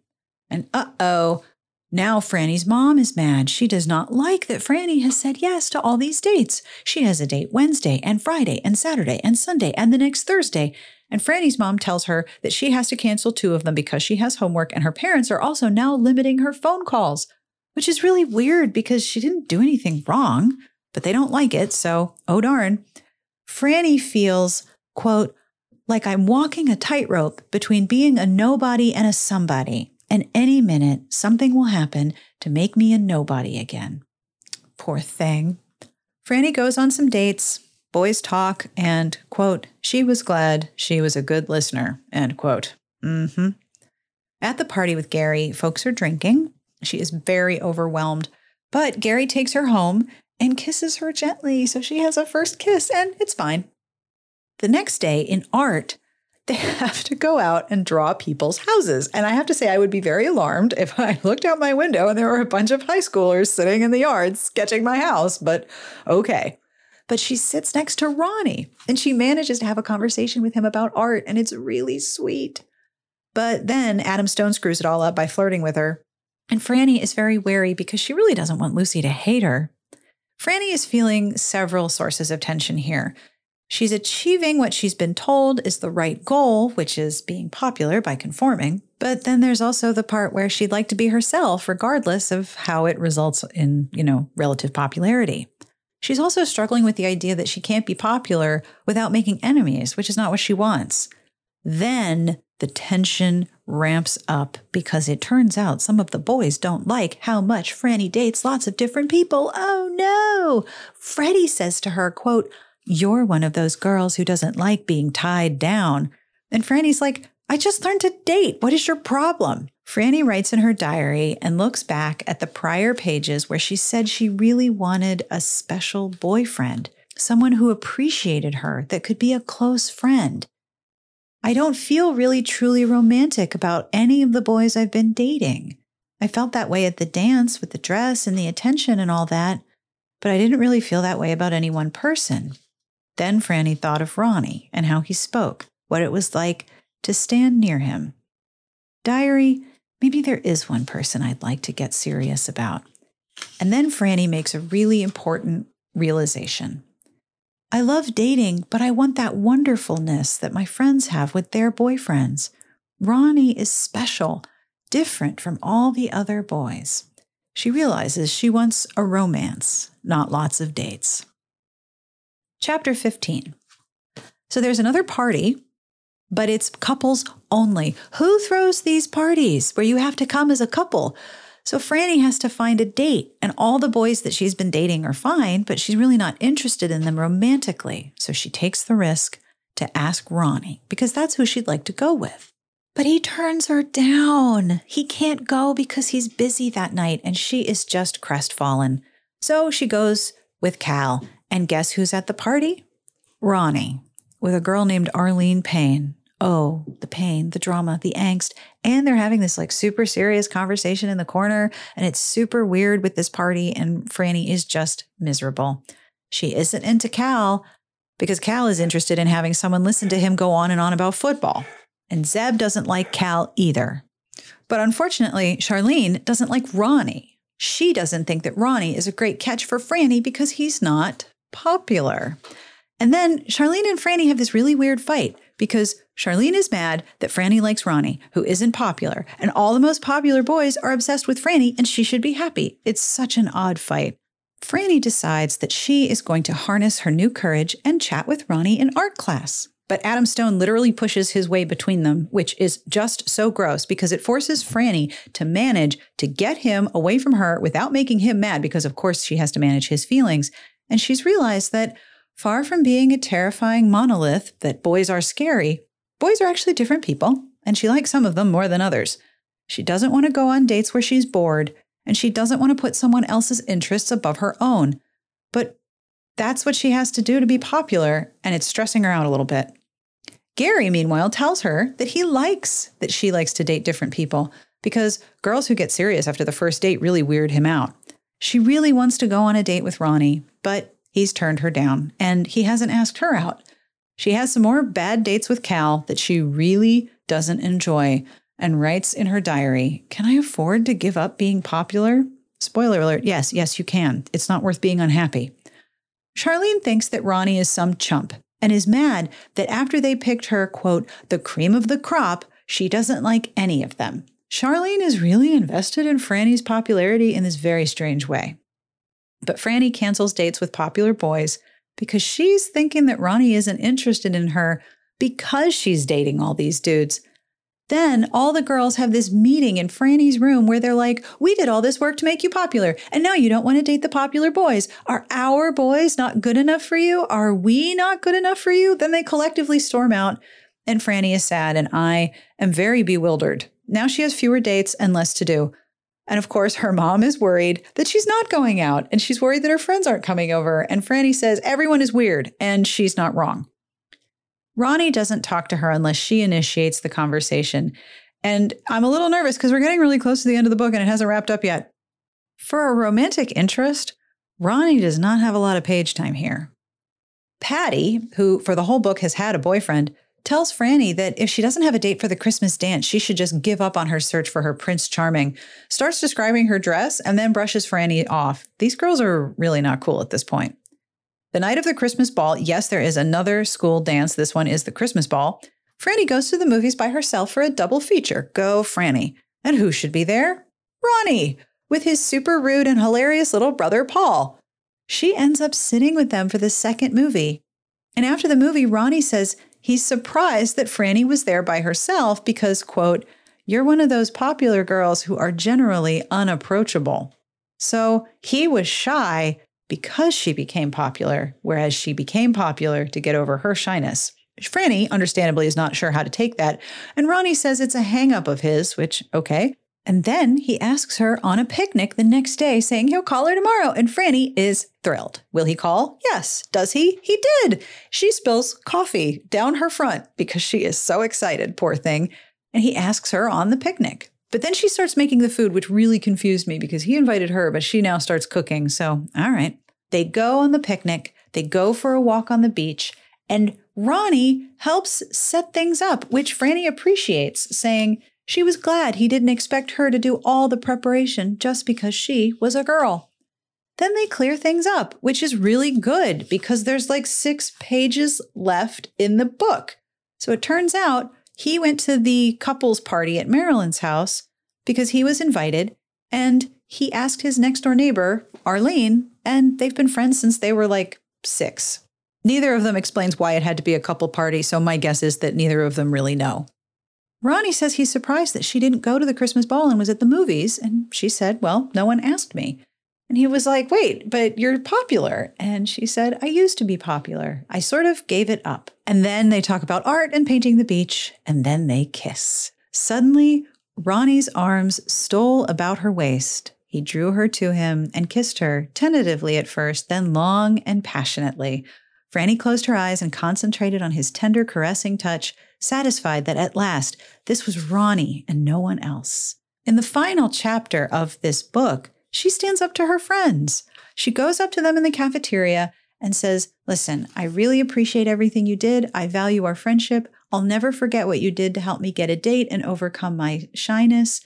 And uh oh, now Franny's mom is mad. She does not like that Franny has said yes to all these dates. She has a date Wednesday and Friday and Saturday and Sunday and the next Thursday. And Franny's mom tells her that she has to cancel two of them because she has homework, and her parents are also now limiting her phone calls, which is really weird because she didn't do anything wrong, but they don't like it. So, oh darn. Franny feels, quote, like I'm walking a tightrope between being a nobody and a somebody and any minute something will happen to make me a nobody again. Poor thing. Franny goes on some dates, boys talk, and, quote, she was glad she was a good listener, end quote. Mm-hmm. At the party with Gary, folks are drinking. She is very overwhelmed, but Gary takes her home and kisses her gently. So she has a first kiss, and it's fine. The next day in art, they have to go out and draw people's houses. And I have to say, I would be very alarmed if I looked out my window and there were a bunch of high schoolers sitting in the yard sketching my house, but okay. But she sits next to Ronnie and she manages to have a conversation with him about art, and it's really sweet. But then Adam Stone screws it all up by flirting with her. And Franny is very wary because she really doesn't want Lucy to hate her. Franny is feeling several sources of tension here. She's achieving what she's been told is the right goal, which is being popular by conforming. But then there's also the part where she'd like to be herself, regardless of how it results in, you know, relative popularity. She's also struggling with the idea that she can't be popular without making enemies, which is not what she wants. Then the tension ramps up because it turns out some of the boys don't like how much Franny dates lots of different people. Oh no! Freddie says to her, quote, you're one of those girls who doesn't like being tied down. And Franny's like, I just learned to date. What is your problem? Franny writes in her diary and looks back at the prior pages where she said she really wanted a special boyfriend, someone who appreciated her, that could be a close friend. I don't feel really truly romantic about any of the boys I've been dating. I felt that way at the dance with the dress and the attention and all that, but I didn't really feel that way about any one person. Then Franny thought of Ronnie and how he spoke, what it was like to stand near him. Diary, maybe there is one person I'd like to get serious about. And then Franny makes a really important realization. I love dating, but I want that wonderfulness that my friends have with their boyfriends. Ronnie is special, different from all the other boys. She realizes she wants a romance, not lots of dates. Chapter 15. So there's another party, but it's couples only. Who throws these parties where you have to come as a couple? So Franny has to find a date, and all the boys that she's been dating are fine, but she's really not interested in them romantically. So she takes the risk to ask Ronnie because that's who she'd like to go with. But he turns her down. He can't go because he's busy that night, and she is just crestfallen. So she goes with Cal, and guess who's at the party? Ronnie, with a girl named Arlene Payne. Oh, the pain, the drama, the angst. And they're having this like super serious conversation in the corner. And it's super weird with this party. And Franny is just miserable. She isn't into Cal because Cal is interested in having someone listen to him go on and on about football. And Zeb doesn't like Cal either. But unfortunately, Charlene doesn't like Ronnie. She doesn't think that Ronnie is a great catch for Franny because he's not popular. And then Charlene and Franny have this really weird fight because Charlene is mad that Franny likes Ronnie, who isn't popular, and all the most popular boys are obsessed with Franny and she should be happy. It's such an odd fight. Franny decides that she is going to harness her new courage and chat with Ronnie in art class. But Adam Stone literally pushes his way between them, which is just so gross because it forces Franny to manage to get him away from her without making him mad, because of course she has to manage his feelings. And she's realized that far from being a terrifying monolith that boys are scary, boys are actually different people, and she likes some of them more than others. She doesn't want to go on dates where she's bored, and she doesn't want to put someone else's interests above her own. But that's what she has to do to be popular, and it's stressing her out a little bit. Gary, meanwhile, tells her that he likes that she likes to date different people because girls who get serious after the first date really weird him out. She really wants to go on a date with Ronnie, but he's turned her down and he hasn't asked her out. She has some more bad dates with Cal that she really doesn't enjoy and writes in her diary Can I afford to give up being popular? Spoiler alert yes, yes, you can. It's not worth being unhappy. Charlene thinks that Ronnie is some chump and is mad that after they picked her, quote, the cream of the crop, she doesn't like any of them. Charlene is really invested in Franny's popularity in this very strange way. But Franny cancels dates with popular boys because she's thinking that Ronnie isn't interested in her because she's dating all these dudes. Then all the girls have this meeting in Franny's room where they're like, We did all this work to make you popular, and now you don't want to date the popular boys. Are our boys not good enough for you? Are we not good enough for you? Then they collectively storm out, and Franny is sad, and I am very bewildered. Now she has fewer dates and less to do. And of course, her mom is worried that she's not going out and she's worried that her friends aren't coming over. And Franny says everyone is weird and she's not wrong. Ronnie doesn't talk to her unless she initiates the conversation. And I'm a little nervous because we're getting really close to the end of the book and it hasn't wrapped up yet. For a romantic interest, Ronnie does not have a lot of page time here. Patty, who for the whole book has had a boyfriend, tells Franny that if she doesn't have a date for the Christmas dance, she should just give up on her search for her Prince Charming, starts describing her dress, and then brushes Franny off. These girls are really not cool at this point. The night of the Christmas ball, yes, there is another school dance. This one is the Christmas ball. Franny goes to the movies by herself for a double feature. Go, Franny. And who should be there? Ronnie, with his super rude and hilarious little brother, Paul. She ends up sitting with them for the second movie. And after the movie, Ronnie says he's surprised that Franny was there by herself because, quote, you're one of those popular girls who are generally unapproachable. So he was shy because she became popular, whereas she became popular to get over her shyness. Franny, understandably, is not sure how to take that. And Ronnie says it's a hangup of his, which, okay. And then he asks her on a picnic the next day, saying he'll call her tomorrow. And Franny is thrilled. Will he call? Yes. Does he? He did. She spills coffee down her front because she is so excited, poor thing. And he asks her on the picnic. But then she starts making the food, which really confused me because he invited her, but she now starts cooking. So, all right. They go on the picnic, they go for a walk on the beach, and Ronnie helps set things up, which Franny appreciates, saying she was glad he didn't expect her to do all the preparation just because she was a girl. Then they clear things up, which is really good because there's like six pages left in the book. So it turns out he went to the couple's party at Marilyn's house because he was invited and he asked his next door neighbor, Arlene, and they've been friends since they were like six. Neither of them explains why it had to be a couple party, so my guess is that neither of them really know. Ronnie says he's surprised that she didn't go to the Christmas ball and was at the movies, and she said, Well, no one asked me. And he was like, Wait, but you're popular. And she said, I used to be popular. I sort of gave it up. And then they talk about art and painting the beach, and then they kiss. Suddenly, Ronnie's arms stole about her waist. He drew her to him and kissed her, tentatively at first, then long and passionately. Franny closed her eyes and concentrated on his tender, caressing touch, satisfied that at last this was Ronnie and no one else. In the final chapter of this book, she stands up to her friends. She goes up to them in the cafeteria and says, Listen, I really appreciate everything you did. I value our friendship. I'll never forget what you did to help me get a date and overcome my shyness.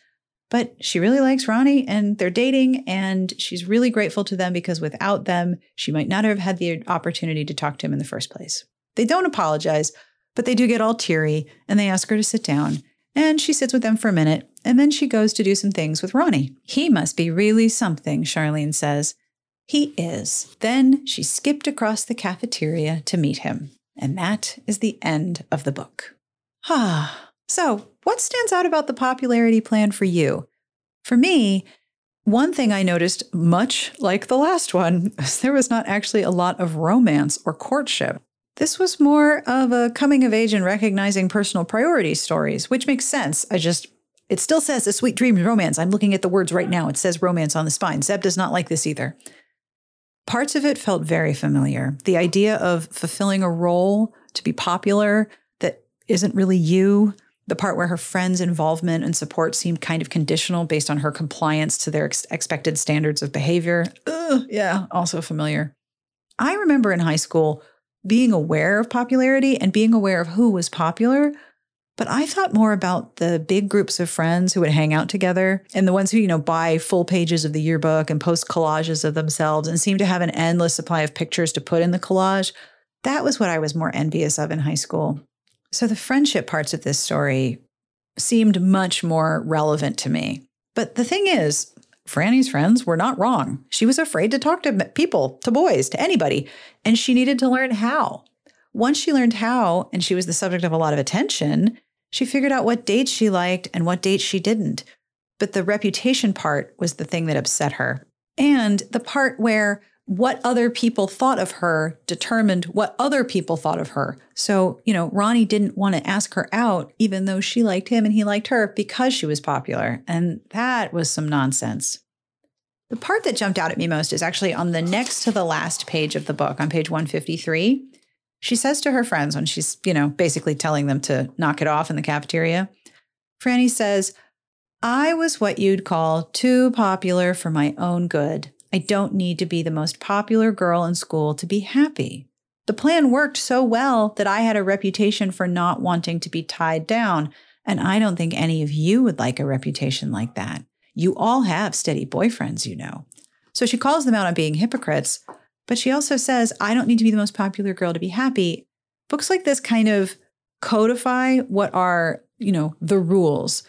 But she really likes Ronnie and they're dating, and she's really grateful to them because without them, she might not have had the opportunity to talk to him in the first place. They don't apologize, but they do get all teary and they ask her to sit down. And she sits with them for a minute, and then she goes to do some things with Ronnie. He must be really something, Charlene says. He is. Then she skipped across the cafeteria to meet him. And that is the end of the book. Ah, so what stands out about the popularity plan for you? For me, one thing I noticed, much like the last one, is there was not actually a lot of romance or courtship. This was more of a coming of age and recognizing personal priorities stories, which makes sense. I just, it still says a sweet dream romance. I'm looking at the words right now. It says romance on the spine. Zeb does not like this either. Parts of it felt very familiar. The idea of fulfilling a role to be popular that isn't really you, the part where her friends' involvement and support seemed kind of conditional based on her compliance to their ex- expected standards of behavior. Ugh, yeah, also familiar. I remember in high school being aware of popularity and being aware of who was popular, but I thought more about the big groups of friends who would hang out together and the ones who, you know, buy full pages of the yearbook and post collages of themselves and seem to have an endless supply of pictures to put in the collage. That was what I was more envious of in high school. So the friendship parts of this story seemed much more relevant to me. But the thing is, Franny's friends were not wrong. She was afraid to talk to people, to boys, to anybody, and she needed to learn how. Once she learned how, and she was the subject of a lot of attention, she figured out what dates she liked and what dates she didn't. But the reputation part was the thing that upset her. And the part where what other people thought of her determined what other people thought of her. So, you know, Ronnie didn't want to ask her out, even though she liked him and he liked her because she was popular. And that was some nonsense. The part that jumped out at me most is actually on the next to the last page of the book, on page 153. She says to her friends when she's, you know, basically telling them to knock it off in the cafeteria, Franny says, I was what you'd call too popular for my own good. I don't need to be the most popular girl in school to be happy. The plan worked so well that I had a reputation for not wanting to be tied down, and I don't think any of you would like a reputation like that. You all have steady boyfriends, you know. So she calls them out on being hypocrites, but she also says, I don't need to be the most popular girl to be happy. Books like this kind of codify what are, you know, the rules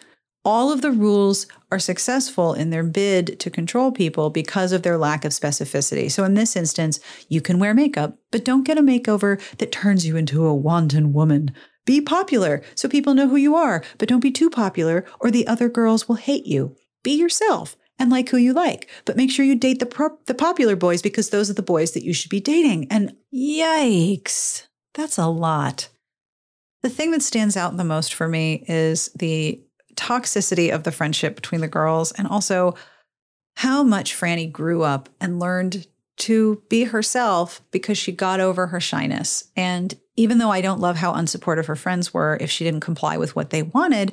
all of the rules are successful in their bid to control people because of their lack of specificity. So, in this instance, you can wear makeup, but don't get a makeover that turns you into a wanton woman. Be popular so people know who you are, but don't be too popular or the other girls will hate you. Be yourself and like who you like, but make sure you date the, pro- the popular boys because those are the boys that you should be dating. And yikes, that's a lot. The thing that stands out the most for me is the toxicity of the friendship between the girls and also how much Franny grew up and learned to be herself because she got over her shyness. And even though I don't love how unsupportive her friends were if she didn't comply with what they wanted,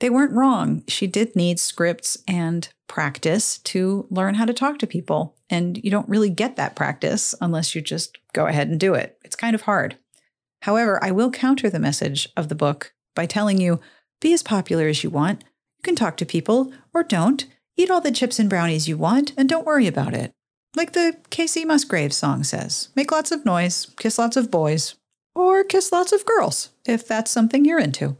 they weren't wrong. She did need scripts and practice to learn how to talk to people. And you don't really get that practice unless you just go ahead and do it. It's kind of hard. However, I will counter the message of the book by telling you be as popular as you want. You can talk to people or don't. Eat all the chips and brownies you want and don't worry about it. Like the Kacey Musgrave song says make lots of noise, kiss lots of boys, or kiss lots of girls, if that's something you're into.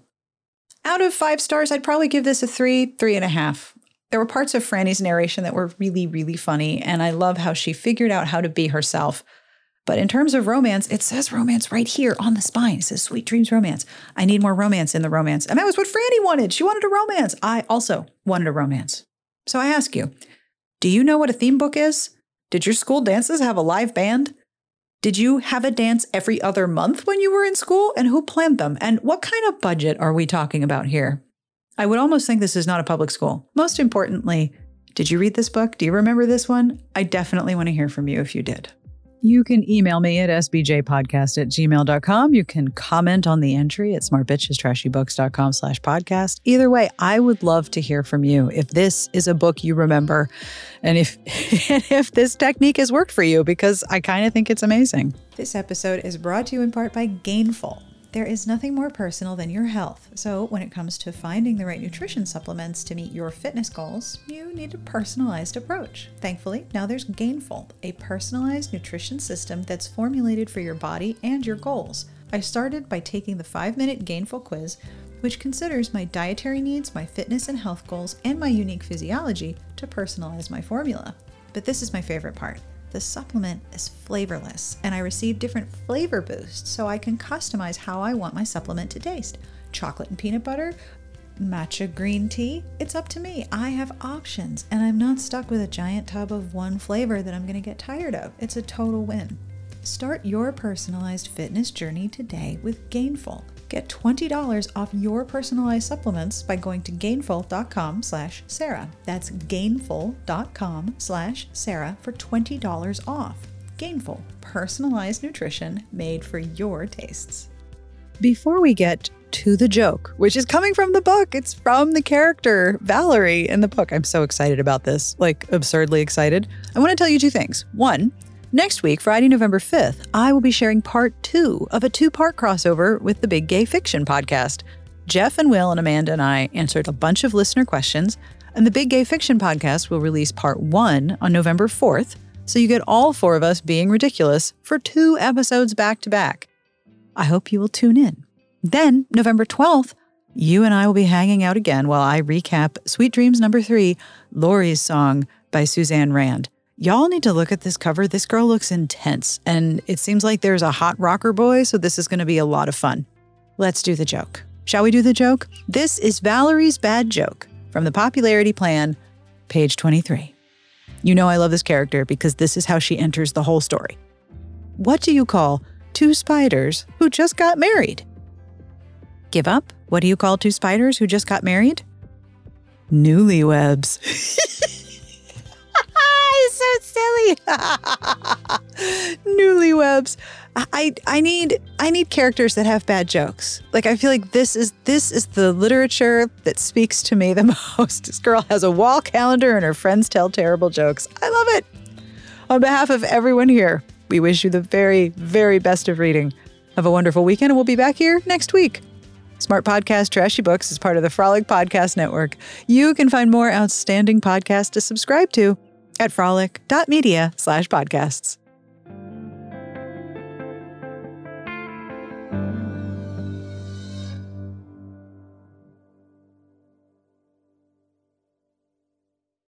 Out of five stars, I'd probably give this a three, three and a half. There were parts of Franny's narration that were really, really funny, and I love how she figured out how to be herself but in terms of romance, it says romance right here on the spine. It says Sweet Dreams Romance. I need more romance in the romance. And that was what Franny wanted. She wanted a romance. I also wanted a romance. So I ask you, do you know what a theme book is? Did your school dances have a live band? Did you have a dance every other month when you were in school? And who planned them? And what kind of budget are we talking about here? I would almost think this is not a public school. Most importantly, did you read this book? Do you remember this one? I definitely want to hear from you if you did. You can email me at sbjpodcast at gmail.com. You can comment on the entry at smartbitchestrashybooks.com slash podcast. Either way, I would love to hear from you if this is a book you remember and if, if this technique has worked for you, because I kind of think it's amazing. This episode is brought to you in part by Gainful. There is nothing more personal than your health. So, when it comes to finding the right nutrition supplements to meet your fitness goals, you need a personalized approach. Thankfully, now there's Gainful, a personalized nutrition system that's formulated for your body and your goals. I started by taking the five minute Gainful quiz, which considers my dietary needs, my fitness and health goals, and my unique physiology to personalize my formula. But this is my favorite part. The supplement is flavorless, and I receive different flavor boosts so I can customize how I want my supplement to taste. Chocolate and peanut butter, matcha green tea, it's up to me. I have options, and I'm not stuck with a giant tub of one flavor that I'm going to get tired of. It's a total win. Start your personalized fitness journey today with Gainful. Get $20 off your personalized supplements by going to gainful.com slash Sarah. That's gainful.com slash Sarah for $20 off. Gainful, personalized nutrition made for your tastes. Before we get to the joke, which is coming from the book, it's from the character Valerie in the book. I'm so excited about this, like absurdly excited. I want to tell you two things. One, Next week, Friday, November 5th, I will be sharing part two of a two part crossover with the Big Gay Fiction podcast. Jeff and Will and Amanda and I answered a bunch of listener questions, and the Big Gay Fiction podcast will release part one on November 4th. So you get all four of us being ridiculous for two episodes back to back. I hope you will tune in. Then, November 12th, you and I will be hanging out again while I recap Sweet Dreams number three, Laurie's Song by Suzanne Rand. Y'all need to look at this cover. This girl looks intense, and it seems like there's a hot rocker boy, so this is going to be a lot of fun. Let's do the joke. Shall we do the joke? This is Valerie's bad joke from the popularity plan, page 23. You know I love this character because this is how she enters the whole story. What do you call two spiders who just got married? Give up? What do you call two spiders who just got married? Newlywebs. so silly. Newlywebs. I I need I need characters that have bad jokes. Like I feel like this is this is the literature that speaks to me the most. This girl has a wall calendar and her friends tell terrible jokes. I love it. On behalf of everyone here, we wish you the very very best of reading. Have a wonderful weekend and we'll be back here next week. Smart Podcast Trashy Books is part of the Frolic Podcast Network. You can find more outstanding podcasts to subscribe to at frolic.media slash podcasts.